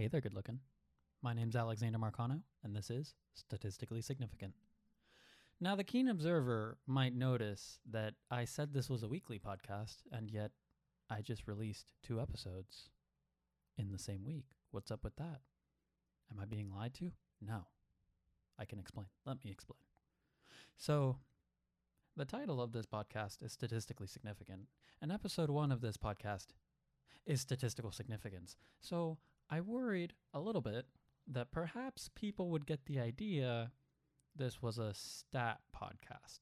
Hey there, good looking. My name's Alexander Marcano, and this is Statistically Significant. Now, the keen observer might notice that I said this was a weekly podcast, and yet I just released two episodes in the same week. What's up with that? Am I being lied to? No. I can explain. Let me explain. So, the title of this podcast is Statistically Significant, and episode one of this podcast is Statistical Significance. So, I worried a little bit that perhaps people would get the idea this was a stat podcast.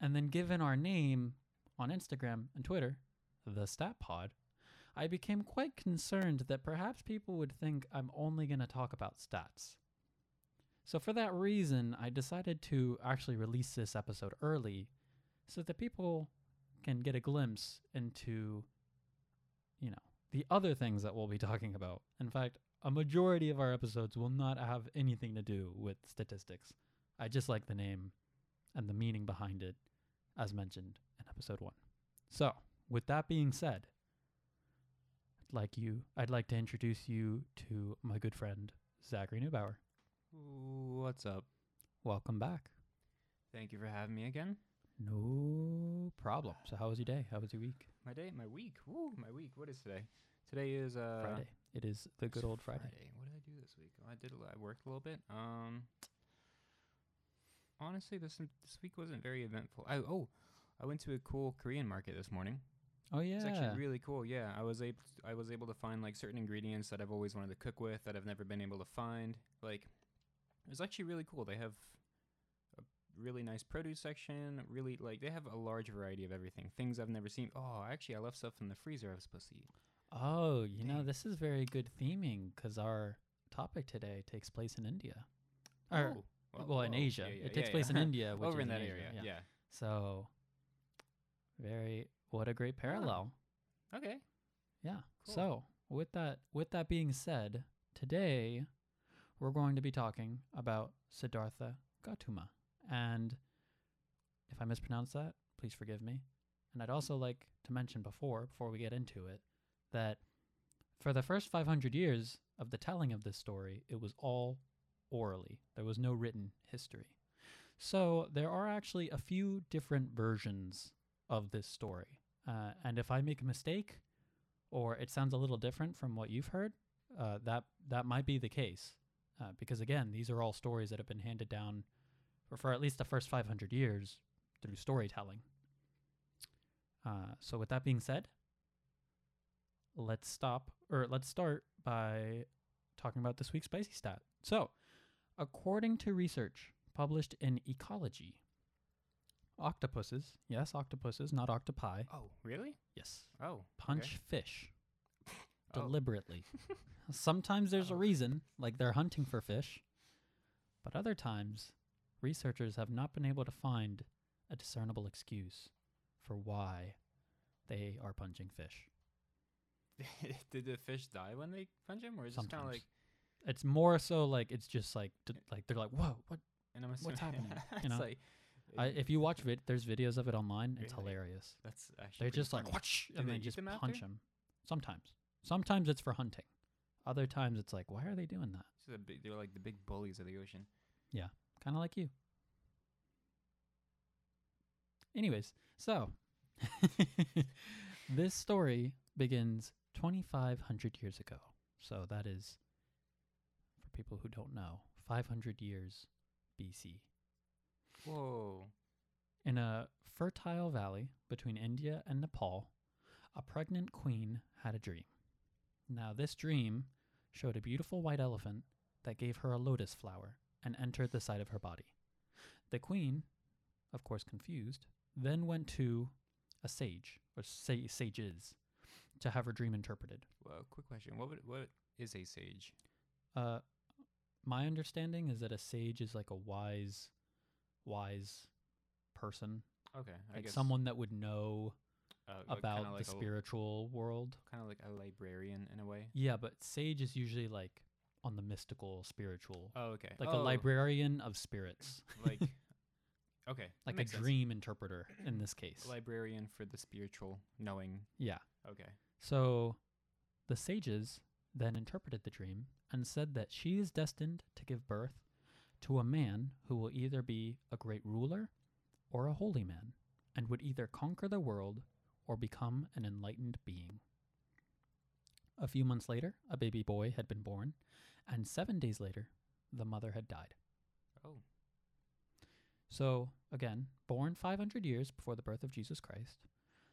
And then, given our name on Instagram and Twitter, the Stat Pod, I became quite concerned that perhaps people would think I'm only going to talk about stats. So, for that reason, I decided to actually release this episode early so that people can get a glimpse into, you know, the other things that we'll be talking about. In fact, a majority of our episodes will not have anything to do with statistics. I just like the name and the meaning behind it, as mentioned in episode one. So, with that being said, I'd like you I'd like to introduce you to my good friend Zachary Neubauer. What's up? Welcome back. Thank you for having me again. No problem. So how was your day? How was your week? My day, my week. Woo, my week. What is today? Today is uh Friday. It is the good old Friday. What did I do this week? Oh, I did. a lot- I worked a little bit. Um, honestly, this this week wasn't very eventful. I oh, I went to a cool Korean market this morning. Oh yeah. It's actually really cool. Yeah, I was able I was able to find like certain ingredients that I've always wanted to cook with that I've never been able to find. Like, it was actually really cool. They have really nice produce section. Really like they have a large variety of everything. Things I've never seen. Oh, actually, I left stuff in the freezer I was supposed to eat. oh, you know this is very good theming because our topic today takes place in India. Or, Oh, well, in oh, Asia. yeah, yeah, it takes yeah, place in India, which over in that Asia, area. Yeah. So, very what a great parallel. Okay. Yeah. Cool. So, with that with that being said, today we're going to be talking about Siddhartha Gautama. And if I mispronounce that, please forgive me. And I'd also like to mention before before we get into it that for the first 500 years of the telling of this story, it was all orally. There was no written history. So, there are actually a few different versions of this story. Uh, and if I make a mistake, or it sounds a little different from what you've heard, uh, that that might be the case. Uh, because again, these are all stories that have been handed down for, for at least the first 500 years through storytelling. Uh, so with that being said, let's stop or let's start by talking about this week's spicy stat. So, according to research published in Ecology, octopuses, yes, octopuses, not octopi, Oh, really? yes, Oh, punch fish Oh. deliberately. Sometimes there's a reason, like they're hunting for fish, but other times researchers have not been able to find a discernible excuse for why they are punching fish. Did the fish die when they punch him, or is it kind of like? It's more so like it's just like d- like they're like, "Whoa, what?" And I'm What's happening? You know? like, I, if you watch vid- there's videos of it online, it's Really? hilarious. that's actually They're just like, funny. "Whoosh," Do and they they just them punch after? him. Sometimes, sometimes it's for hunting. Other times it's like, why are they doing that? So the big, they're like the big bullies of the ocean. Kind of like you. Anyways, so this story begins 2,500 years ago. So that is, for people who don't know, 500 years BC. Whoa. In a fertile valley between India and Nepal, a pregnant queen had a dream. Now, this dream showed a beautiful white elephant that gave her a lotus flower and entered the side of her body. The queen, of course confused, then went to a sage, or sa- sages, to have her dream interpreted. Well, quick question. What would, what is a sage? Uh, my understanding is that a sage is like a wise, wise person, Okay, I like guess someone that would know uh, about like the a- spiritual world. kind of like a librarian in a way. Yeah, but sage is usually like on the mystical, spiritual, Oh, okay. like oh, a librarian of spirits, Like, okay, like a sense. dream interpreter in this case. librarian for the spiritual knowing. yeah. Okay. So the sages then interpreted the dream and said that she is destined to give birth to a man who will either be a great ruler or a holy man, and would either conquer the world or become an enlightened being. A few months later, a baby boy had been born, and seven days later, the mother had died. Oh. So, again, born 500 years before the birth of Jesus Christ,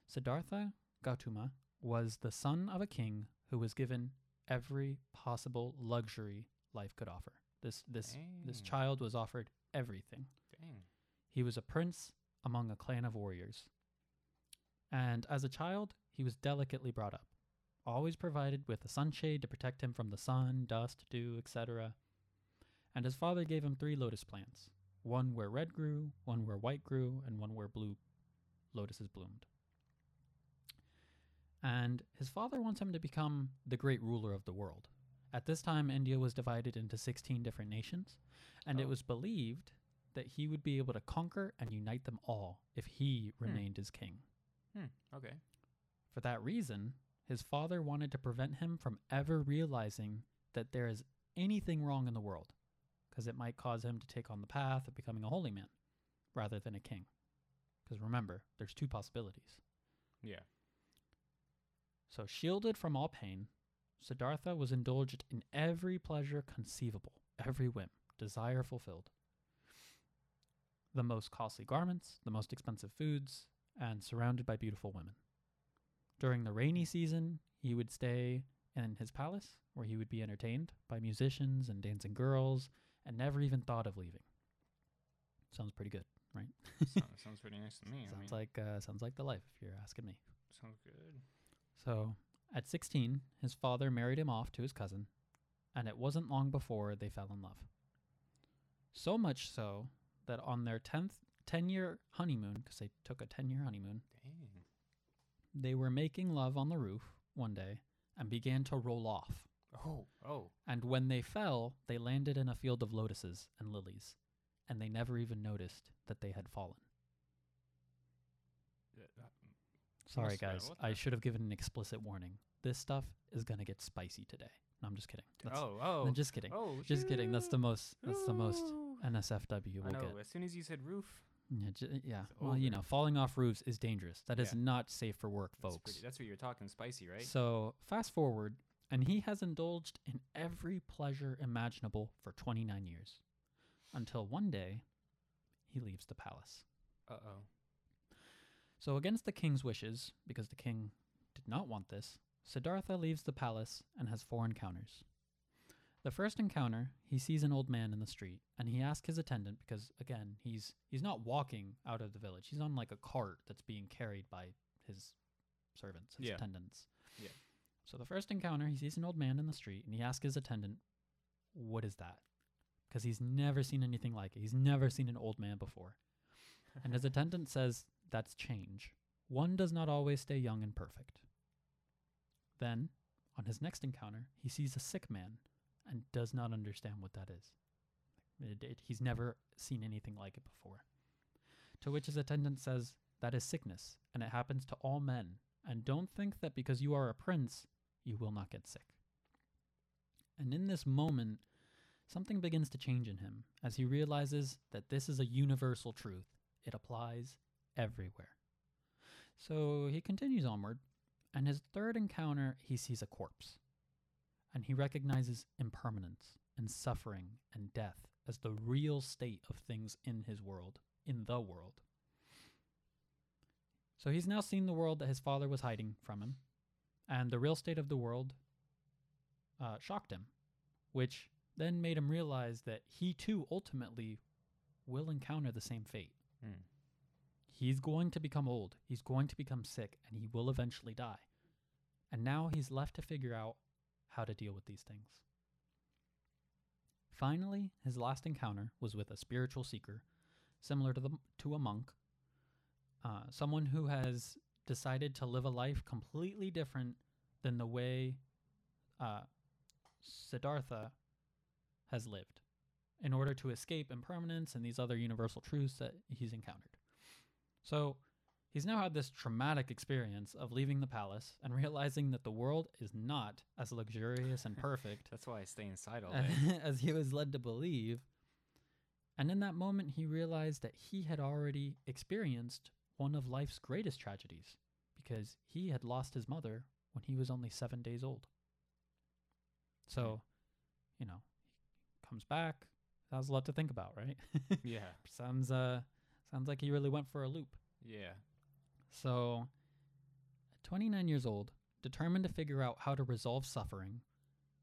Siddhartha Gautama was the son of a king who was given every possible luxury life could offer. This this this child was offered everything. Dang. He was a prince among a clan of warriors. And as a child, he was delicately brought up, always provided with a sunshade to protect him from the sun, dust, dew, etc. And his father gave him three lotus plants one where red grew, one where white grew, and one where blue lotuses bloomed. And his father wants him to become the great ruler of the world. At this time, India was divided into 16 different nations, and it Oh. was believed that he would be able to conquer and unite them all if he remained as king. Hmm. Okay. For that reason, his father wanted to prevent him from ever realizing that there is anything wrong in the world, because it might cause him to take on the path of becoming a holy man rather than a king. Because remember, there's two possibilities. Yeah. So, shielded from all pain, Siddhartha was indulged in every pleasure conceivable, every whim, desire fulfilled. The most costly garments, the most expensive foods, and surrounded by beautiful women. During the rainy season, he would stay in his palace, where he would be entertained by musicians and dancing girls, and never even thought of leaving. Sounds pretty good, right? sounds, sounds pretty nice to me. I sounds mean, like uh, sounds like the life, if you're asking me. sounds good. So, at 16, his father married him off to his cousin, and it wasn't long before they fell in love. So much so that on their 10th 10 year honeymoon, because they took a 10 year honeymoon. They were making love on the roof one day and began to roll off. Oh. Oh. And when they fell, they landed in a field of lotuses and lilies, and they never even noticed that they had fallen. Sorry, guys. I should have given an explicit warning. This stuff is going to get spicy today. No, I'm just kidding. That's, oh. Oh. I'm just kidding. Oh. Just kidding. That's the most. That's the most. NSFW I we'll know. get. As soon as you said roof, Yeah, j- yeah. It's Well, you know, falling off roofs is dangerous. That is Yeah. not safe for work, that's, folks. pretty, that's what you're talking spicy, right? So fast forward, and he has indulged in every pleasure imaginable for 29 years, until one day, he leaves the palace. Uh oh. So against the king's wishes, because the king did not want this, Siddhartha leaves the palace and has four encounters. The first encounter, he sees an old man in the street, and he asks his attendant because again, he's he's not walking out of the village. He's on like a cart that's being carried by his servants, his Yeah. attendants. Yeah. So the first encounter, he sees an old man in the street, and he asks his attendant, "What is that?" Because he's never seen anything like it. He's never seen an old man before. And his attendant says, That's change. One does not always stay young and perfect. Then, on his next encounter, he sees a sick man and does not understand what that is. It- it- he's never seen anything like it before. To which his attendant says, That is sickness, and it happens to all men. And don't think that because you are a prince, you will not get sick. And in this moment, something begins to change in him as he realizes that this is a universal truth. It applies everywhere. So he continues onward, and his third encounter, he sees a corpse. And he recognizes impermanence and suffering and death as the real state of things in his world, in the world. So he's now seen the world that his father was hiding from him, and the real state of the world uh, shocked him, which then made him realize that he too ultimately will encounter the same fate. Hmm. He's going to become old, he's going to become sick, and he will eventually die. And now he's left to figure out how to deal with these things. Finally, his last encounter was with a spiritual seeker, similar to the to a monk, uh, someone who has decided to live a life completely different than the way uh, Siddhartha has lived, in order to escape impermanence and these other universal truths that he's encountered. So, He's now had this traumatic experience of leaving the palace and realizing that the world is not as luxurious and perfect That's why I stay inside all day. as he was led to believe. And in that moment, he realized that he had already experienced one of life's greatest tragedies because he had lost his mother when he was only seven days old. So, you know, he comes back. That was a lot to think about, right? yeah. sounds uh sounds like he really went for a loop. Yeah. So, at 29 years old, determined to figure out how to resolve suffering,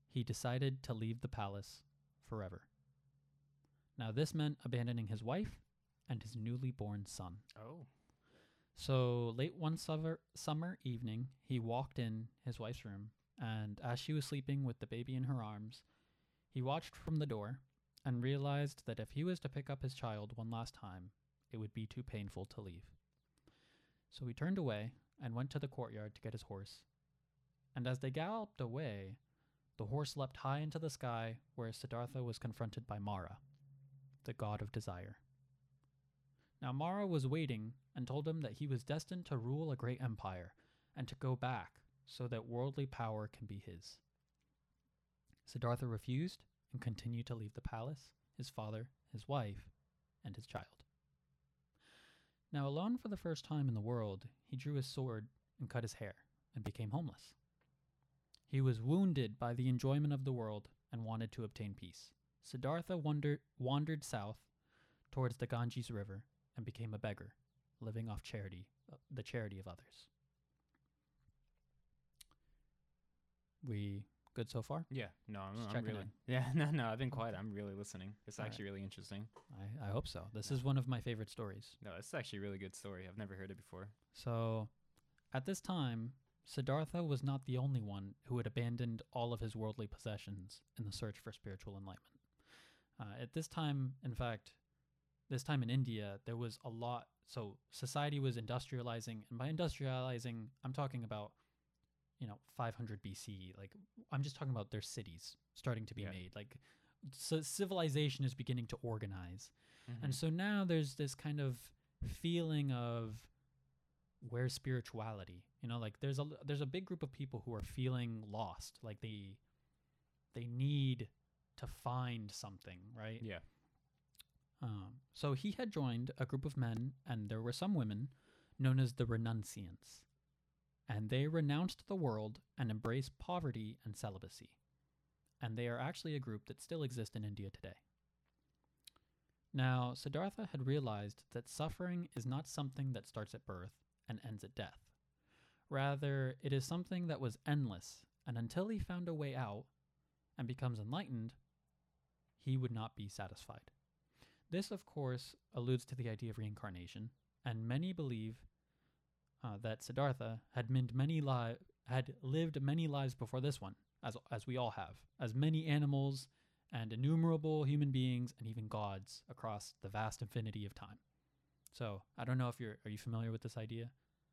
he decided to leave the palace forever. Now, this meant abandoning his wife and his newly born son. Oh. So, late one summer, summer evening, he walked in his wife's room, and as she was sleeping with the baby in her arms, he watched from the door and realized that if he was to pick up his child one last time, it would be too painful to leave. So he turned away and went to the courtyard to get his horse. And as they galloped away, the horse leapt high into the sky where Siddhartha was confronted by Mara, the god of desire. Now Mara was waiting and told him that he was destined to rule a great empire and to go back so that worldly power can be his. Siddhartha refused and continued to leave the palace, his father, his wife, and his child. Now, alone for the first time in the world, he drew his sword and cut his hair and became homeless. He was wounded by the enjoyment of the world and wanted to obtain peace. Siddhartha wander- wandered south towards the Ganges River and became a beggar, living off charity, uh, the charity of others. We good so far? Yeah. No, I'm, Just I'm checking really. in. Yeah. No, no. I've been quiet. I'm really listening. It's All actually really interesting. I, I hope so. This is one of my favorite stories. No, it's actually a really good story. I've never heard it before. So, at this time, Siddhartha was not the only one who had abandoned all of his worldly possessions in the search for spiritual enlightenment. Uh, at this time, in fact, this time in India, there was a lot. So, society was industrializing, and by industrializing, I'm talking about, you know, 500 BC. Like, I'm just talking about their cities starting to be Yeah. made. Like, so civilization is beginning to organize. Mm-hmm. And so now there's this kind of feeling of where's spirituality? You know, like there's a there's a big group of people who are feeling lost, like they they need to find something, right? yeah. Um, so he had joined a group of men, and there were some women, known as the renunciants, and they renounced the world and embraced poverty and celibacy. And they are actually a group that still exists in India today. Now, Siddhartha had realized that suffering is not something that starts at birth and ends at death. Rather, it is something that was endless, and until he found a way out and becomes enlightened, he would not be satisfied. This, of course, alludes to the idea of reincarnation, and many believe uh, that Siddhartha had lived many li- had lived many lives before this one, as as we all have, as many animals and innumerable human beings and even gods across the vast infinity of time. So I don't know if you're are you familiar with this idea?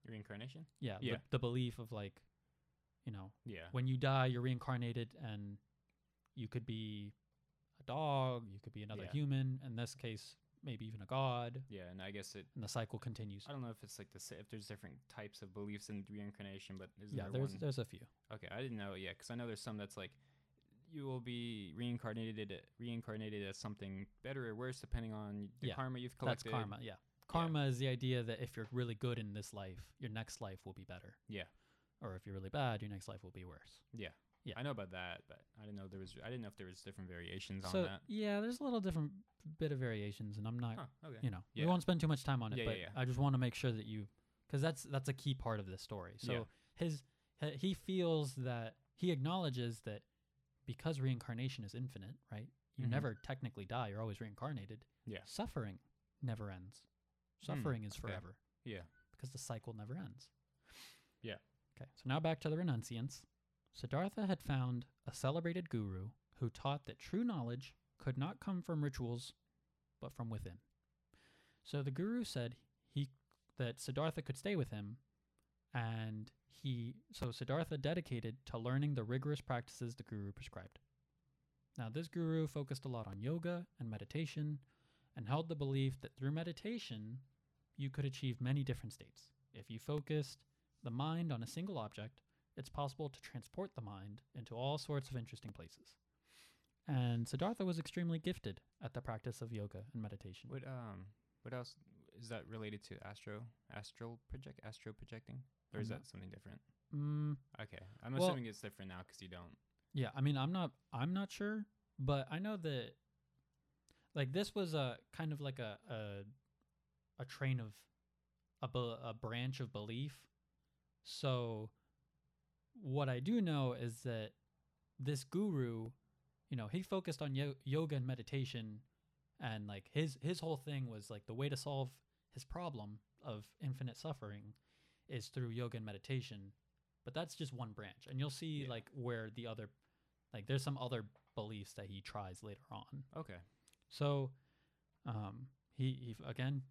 Reincarnation. Yeah, Yeah. The, the belief of like, you know, Yeah. when you die, you're reincarnated, and you could be a dog, you could be another Yeah. human. In this case, maybe even a god, Yeah, and I guess it. and the cycle continues. I don't know if it's like the if there's different types of beliefs in reincarnation, but is Yeah, there there's one? there's a few. Okay, I didn't know. Yeah, because I know there's some that's like you will be reincarnated reincarnated as something better or worse depending on the Yeah, karma you've collected. That's collected. karma. Yeah, karma is the idea that if you're really good in this life, your next life will be better, Yeah, or if you're really bad, your next life will be worse. yeah, Yeah. I know about that, but I didn't know there was. I didn't know if there was different variations so on that. yeah, there's a little different bit of variations, and I'm not Huh, okay. you know, Yeah. we won't spend too much time on it, Yeah, but yeah. I just want to make sure that you, because that's that's a key part of this story. So his he- feels that he acknowledges that because reincarnation is infinite, right? You Mhm. never technically die; you're always reincarnated. Yeah. Suffering never ends. Suffering is okay. forever Yeah. because the cycle never ends. Yeah. Okay, so now back to the renunciants. Siddhartha had found a celebrated guru who taught that true knowledge could not come from rituals, but from within. So the guru said he that Siddhartha could stay with him, and he so Siddhartha dedicated to learning the rigorous practices the guru prescribed. Now this guru focused a lot on yoga and meditation, and held the belief that through meditation you could achieve many different states if you focused the mind on a single object, it's possible to transport the mind into all sorts of interesting places. And Siddhartha was extremely gifted at the practice of yoga and meditation. What um what else is that related to astro astral project astro projecting or is that something different? Mm, Okay, I'm Well- assuming it's different now because you don't. Yeah, I mean, I'm not, I'm not sure, but I know that, like, this was a kind of like a a, a train of, a a branch of belief. So, what I do know is that this guru, you know, he focused on yo- yoga and meditation, and like his his whole thing was like the way to solve his problem of infinite suffering is through yoga and meditation but that's just one branch and you'll see Yeah. like where the other like there's some other beliefs that he tries later on Okay. so um he, he again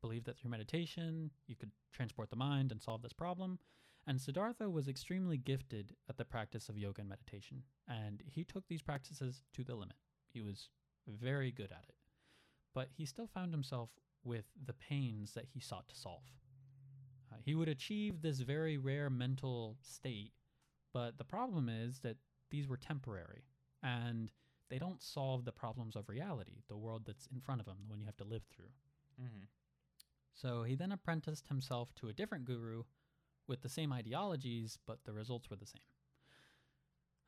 believed that through meditation you could transport the mind and solve this problem and siddhartha was extremely gifted at the practice of yoga and meditation and he took these practices to the limit he was very good at it but he still found himself with the pains that he sought to solve uh, he would achieve this very rare mental state, but the problem is that these were temporary and they don't solve the problems of reality, the world that's in front of him, the one you have to live through. Mm-hmm. So he then apprenticed himself to a different guru with the same ideologies, but the results were the same.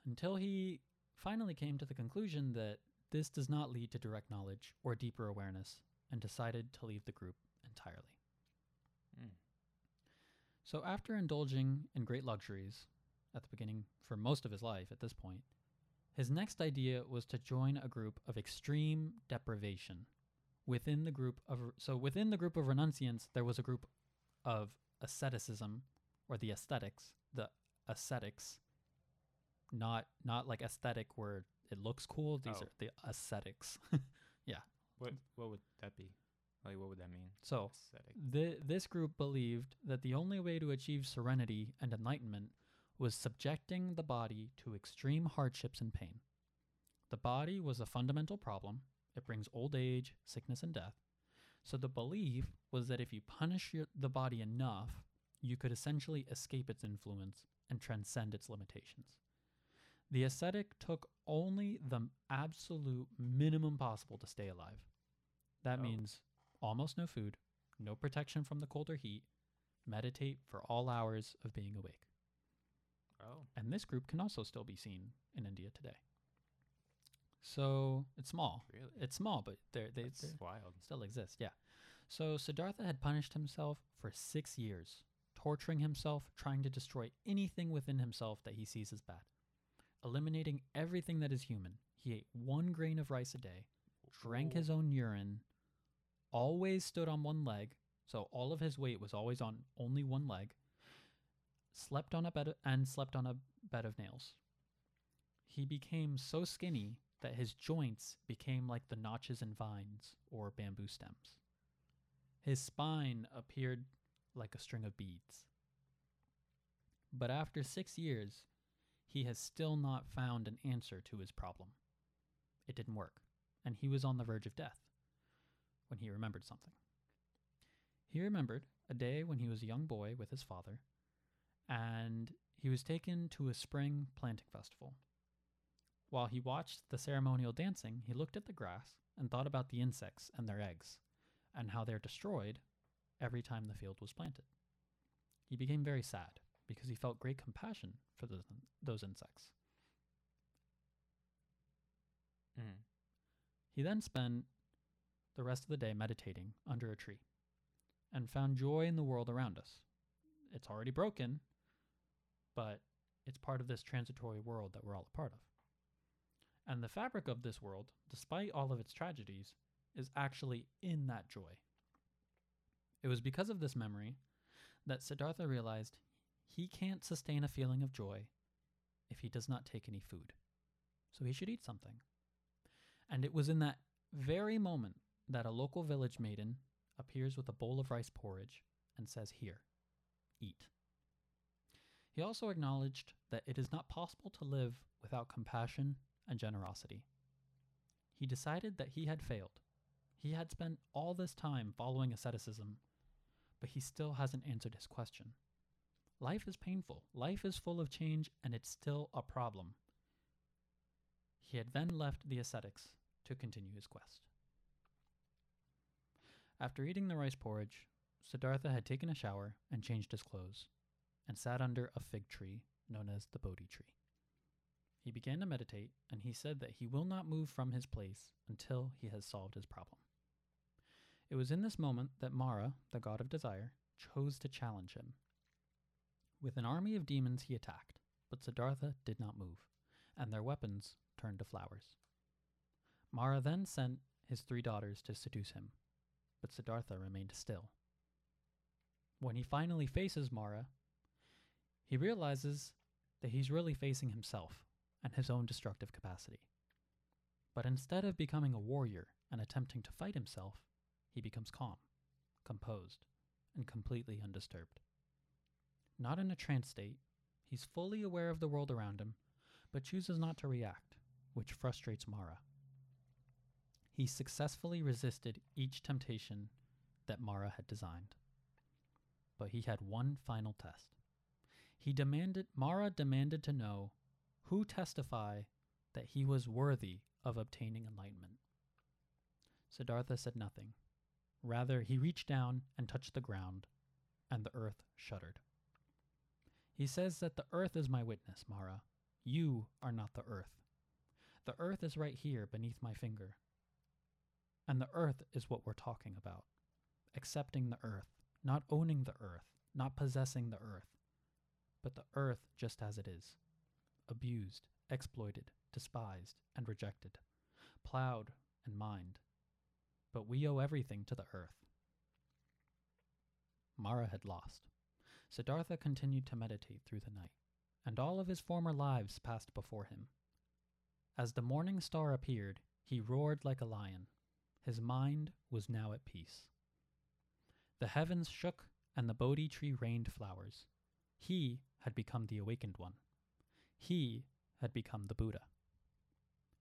Until he finally came to the conclusion that this does not lead to direct knowledge or deeper awareness and decided to leave the group entirely. Mm. So, after indulging in great luxuries at the beginning for most of his life at this point, his next idea was to join a group of extreme deprivation. Within the group of so within the group of renunciants, there was a group of asceticism or the ascetics, the ascetics, not not like aesthetic where it looks cool. These Oh. are the ascetics. Yeah. What what would that be? Like what would that mean? so Aesthetic. The, this group believed that the only way to achieve serenity and enlightenment was subjecting the body to extreme hardships and pain. The body was a fundamental problem. It brings old age, sickness, and death. So the belief was that if you punish your, the body enough, you could essentially escape its influence and transcend its limitations. The ascetic took only the absolute minimum possible to stay alive. That Oh. means almost no food, no protection from the cold or heat, meditate for all hours of being awake. Oh. And this group can also still be seen in India today. So it's small. Really? It's small, but they're, they That's they wild. still exist. Yeah. So Siddhartha had punished himself for six years, torturing himself, trying to destroy anything within himself that he sees as bad, eliminating everything that is human. He ate one grain of rice a day, drank his own urine, always stood on one leg, so all of his weight was always on only one leg, slept on a bed and slept on a bed of nails. He became so skinny that his joints became like the notches in vines or bamboo stems. His spine appeared like a string of beads. But after six years, he has still not found an answer to his problem. It didn't work, and he was on the verge of death when he remembered something. He remembered a day when he was a young boy with his father, and he was taken to a spring planting festival. While he watched the ceremonial dancing, he looked at the grass and thought about the insects and their eggs, and how they're destroyed every time the field was planted. He became very sad because he felt great compassion for those, those insects. Mm. He then spent the rest of the day meditating under a tree and found joy in the world around us. It's already broken, but it's part of this transitory world that we're all a part of. And the fabric of this world, despite all of its tragedies, is actually in that joy. It was because of this memory that Siddhartha realized he can't sustain a feeling of joy if he does not take any food. So he should eat something. And it was in that very moment that a local village maiden appears with a bowl of rice porridge and says, Here, eat. He also acknowledged that it is not possible to live without compassion and generosity. He decided that he had failed. He had spent all this time following asceticism, but he still hasn't answered his question. Life is painful, life is full of change, and it's still a problem. He had then left the ascetics to continue his quest. After eating the rice porridge, Siddhartha had taken a shower and changed his clothes, and sat under a fig tree known as the Bodhi tree. He began to meditate, and he said that he will not move from his place until he has solved his problem. It was in this moment that Mara, the god of desire, chose to challenge him. With an army of demons, he attacked, but Siddhartha did not move, and their weapons turned to flowers. Mara then sent his three daughters to seduce him, but Siddhartha remained still. When he finally faces Mara, he realizes that he's really facing himself and his own destructive capacity. But instead of becoming a warrior and attempting to fight himself, he becomes calm, composed, and completely undisturbed. Not in a trance state, he's fully aware of the world around him, but chooses not to react, which frustrates Mara. He successfully resisted each temptation that Mara had designed. But he had one final test. He demanded Mara demanded to know who testify that he was worthy of obtaining enlightenment. Siddhartha said nothing. Rather, he reached down and touched the ground, and the earth shuddered. He says that the earth is my witness, Mara. You are not the earth. The earth is right here beneath my finger. And the earth is what we're talking about. Accepting the earth, not owning the earth, not possessing the earth, but the earth just as it is abused, exploited, despised, and rejected, plowed and mined. But we owe everything to the earth. Mara had lost. Siddhartha continued to meditate through the night, and all of his former lives passed before him. As the morning star appeared, he roared like a lion. His mind was now at peace. The heavens shook, and the Bodhi tree rained flowers. He had become the awakened one. He had become the Buddha.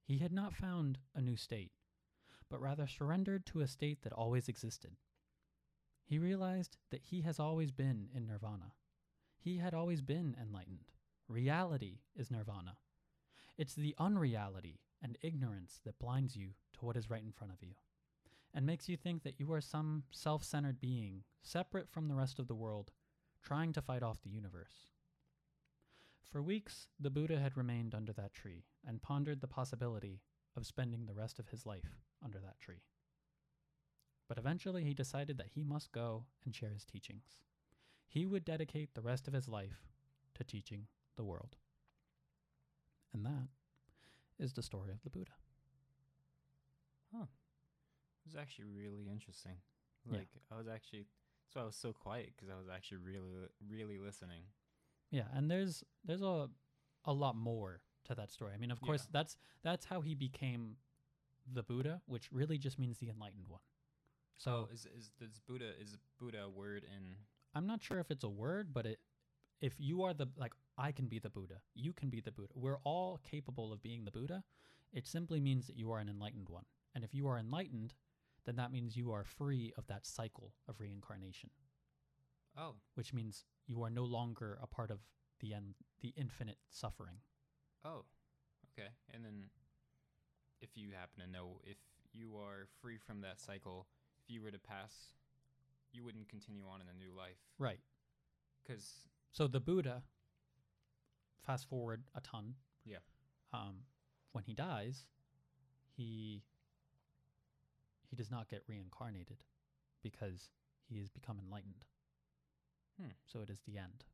He had not found a new state, but rather surrendered to a state that always existed. He realized that he has always been in nirvana. He had always been enlightened. Reality is nirvana. It's the unreality and ignorance that blinds you to what is right in front of you and makes you think that you are some self centered being, separate from the rest of the world, trying to fight off the universe. For weeks, the Buddha had remained under that tree and pondered the possibility of spending the rest of his life under that tree. But eventually, he decided that he must go and share his teachings. He would dedicate the rest of his life to teaching the world. And that is the story of the Buddha. Huh. It was actually really interesting. Yeah. Like I was actually, so I was so quiet because I was actually really, really listening. Yeah, and there's there's a a lot more to that story. I mean, of course, Yeah. that's that's how he became the Buddha, which really just means the enlightened one. So So is is does Buddha is Buddha a word in? I'm not sure if it's a word, but it if you are the like I can be the Buddha, you can be the Buddha. We're all capable of being the Buddha. It simply means that you are an enlightened one. And if you are enlightened, then that means you are free of that cycle of reincarnation, Oh, which means you are no longer a part of the end, the infinite suffering. Oh, okay. And then, if you happen to know if you are free from that cycle, if you were to pass, you wouldn't continue on in a new life. Right. Because So the Buddha, fast forward a ton. Yeah. Um, when he dies, he he does not get reincarnated because he has become enlightened. Hmm. So it is the end.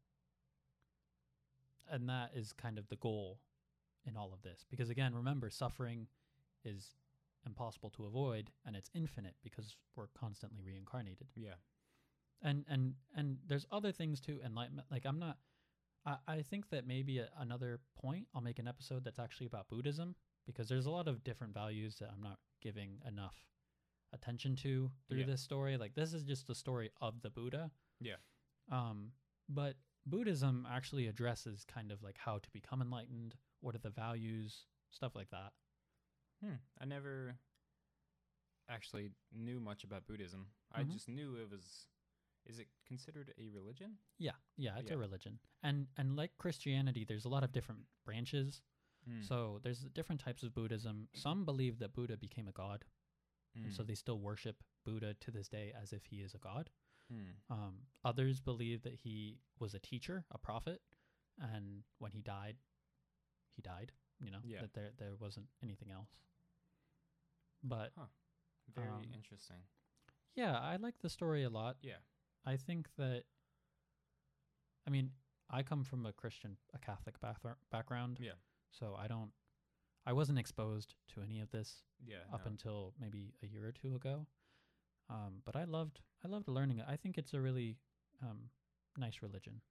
And that is kind of the goal in all of this. Because again, remember, suffering is impossible to avoid and it's infinite because we're constantly reincarnated yeah, and and and there's other things too enlightenment like i'm not i, I think that maybe a, another point i'll make an episode that's actually about buddhism because there's a lot of different values that i'm not giving enough attention to through Yeah. this story like this is just the story of the buddha Yeah. um but buddhism actually addresses kind of like how to become enlightened what are the values stuff like that Hmm. I never actually knew much about Buddhism. I Mhm. just knew it was Is it considered a religion? Yeah, yeah, it's a religion, and and like Christianity, there's a lot of different branches. Hmm. So there's different types of Buddhism. Some believe that Buddha became a god, and so Mm. they still worship Buddha to this day as if he is a god. Hmm. Um, others believe that he was a teacher, a prophet, and when he died, he died. You know Yeah. that there there wasn't anything else. But very um, interesting. yeah, I like the story a lot. Yeah. I think that. I mean, I come from a Christian, a Catholic bathra- background. Yeah. So I don't. I wasn't exposed to any of this Yeah. up no. until maybe a year or two ago. Um, but I loved I loved learning it. I think it's a really um, nice religion.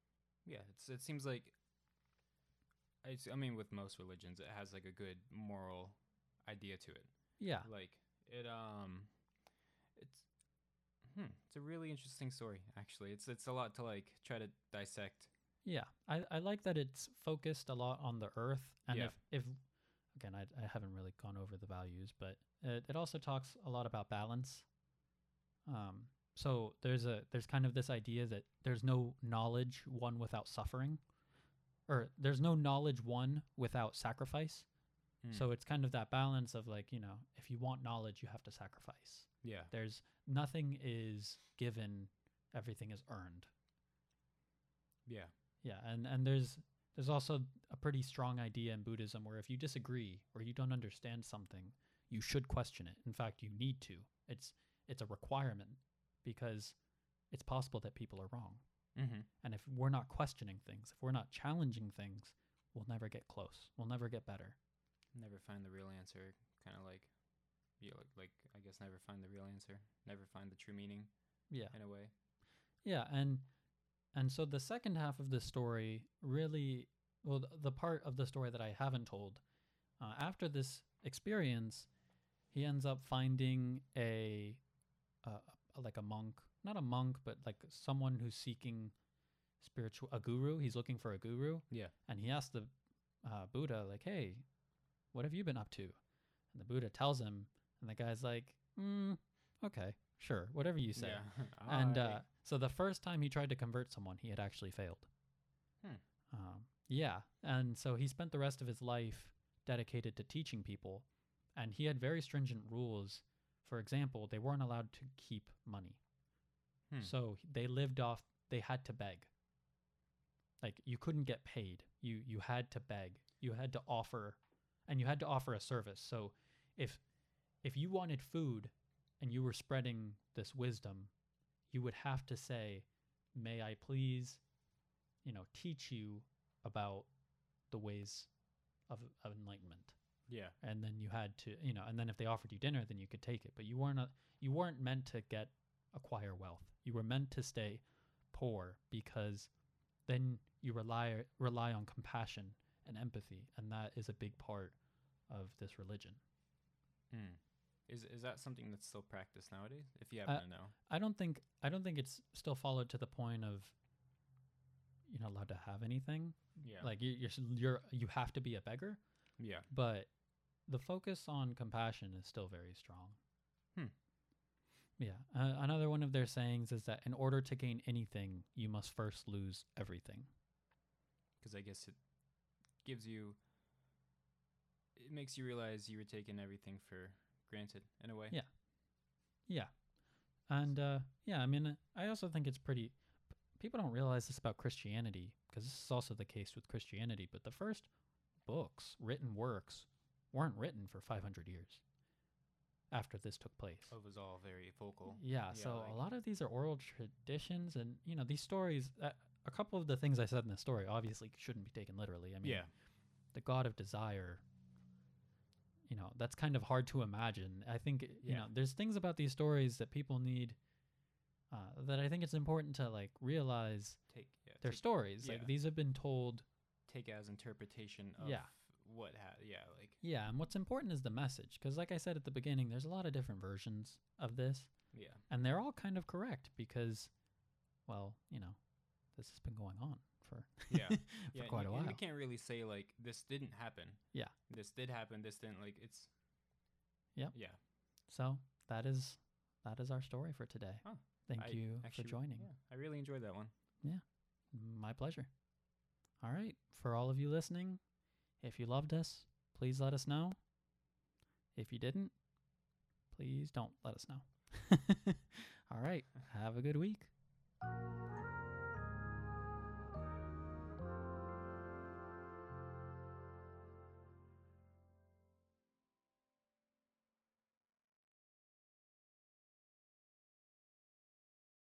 Yeah, it's it seems like it's, I mean with most religions it has like a good moral idea to it. Yeah, Like it um it's hmm, it's a really interesting story actually. It's it's a lot to like try to dissect. yeah. I, I like that it's focused a lot on the earth, and Yeah. if if again I I haven't really gone over the values, but it, it also talks a lot about balance. Um, so there's a there's kind of this idea that there's no knowledge won without suffering, or there's no knowledge won without sacrifice. Hmm. So it's kind of that balance of like, you know, if you want knowledge, you have to sacrifice. yeah. There's nothing is given, everything is earned. Yeah. Yeah, and and there's there's also a pretty strong idea in Buddhism where if you disagree or you don't understand something, you should question it. In fact, you need to. It's it's a requirement because it's possible that people are wrong. Mhm. And if we're not questioning things, if we're not challenging things, we'll never get close. We'll never get better. Never find the real answer. Kind of like yeah, like, like I guess never find the real answer. Never find the true meaning Yeah. in a way. Yeah, and and so the second half of the story really well the part of the story that I haven't told uh, after this experience he ends up finding a uh, like a monk, not a monk but like someone who's seeking spiritual a guru, he's looking for a guru Yeah. and he asks the uh, Buddha like, "Hey, what have you been up to?" And the Buddha tells him and the guy's like, mm, "Okay, sure, whatever you say." Yeah. And uh, so the first time he tried to convert someone, he had actually failed. Hmm. Um, yeah, and so he spent the rest of his life dedicated to teaching people, and he had very stringent rules. For example, they weren't allowed to keep money, Hmm. so they lived off. They had to beg. Like you couldn't get paid. You you had to beg. You had to offer, and you had to offer a service. So if if you wanted food and you were spreading this wisdom, you would have to say, "May I please, you know, teach you about the ways of, of enlightenment." Yeah. And then you had to, you know, and then if they offered you dinner, then you could take it. But you weren't a, you weren't meant to get acquire wealth. You were meant to stay poor because then you rely rely on compassion and empathy, and that is a big part of this religion. Hmm. Is is that something that's still practiced nowadays? If you Uh, happen to know. I don't think I don't think it's still followed to the point of you're not allowed to have anything. Yeah. Like you, you're you're you have to be a beggar, yeah. but the focus on compassion is still very strong. Hmm. Yeah. Uh, another one of their sayings is that in order to gain anything, you must first lose everything. because I guess it gives you, it makes you realize you were taking everything for granted in a way. Yeah. Yeah. And uh, yeah, I mean, I also think it's pretty. People don't realize this about Christianity because this is also the case with Christianity. But the first books, written works, weren't written for 500 years after this took place. It was all very vocal. Yeah, Yeah, so a lot of these are oral traditions, and you know these stories. Uh, a couple of the things I said in the story obviously shouldn't be taken literally. I mean, yeah. the god of desire. You know, that's kind of hard to imagine. I think you Yeah. know, there's things about these stories that people need. Uh, that I think it's important to like realize Take yeah. they're take, stories. yeah. Like these have been told. take as interpretation of Yeah. What ha- yeah like Yeah, and what's important is the message, because like I said at the beginning, there's a lot of different versions of this. yeah and they're all kind of correct because well you know this has been going on for yeah for yeah quite and, a and we can't really say like this didn't happen. Yeah. This did happen. This didn't like it's. yeah Yeah. so that is that is our story for today Thank I you actually- for joining. Yeah, I really enjoyed that one. Yeah my pleasure. All right. For all of you listening, if you loved us, please let us know. If you didn't, please don't let us know. all right. Have a good week.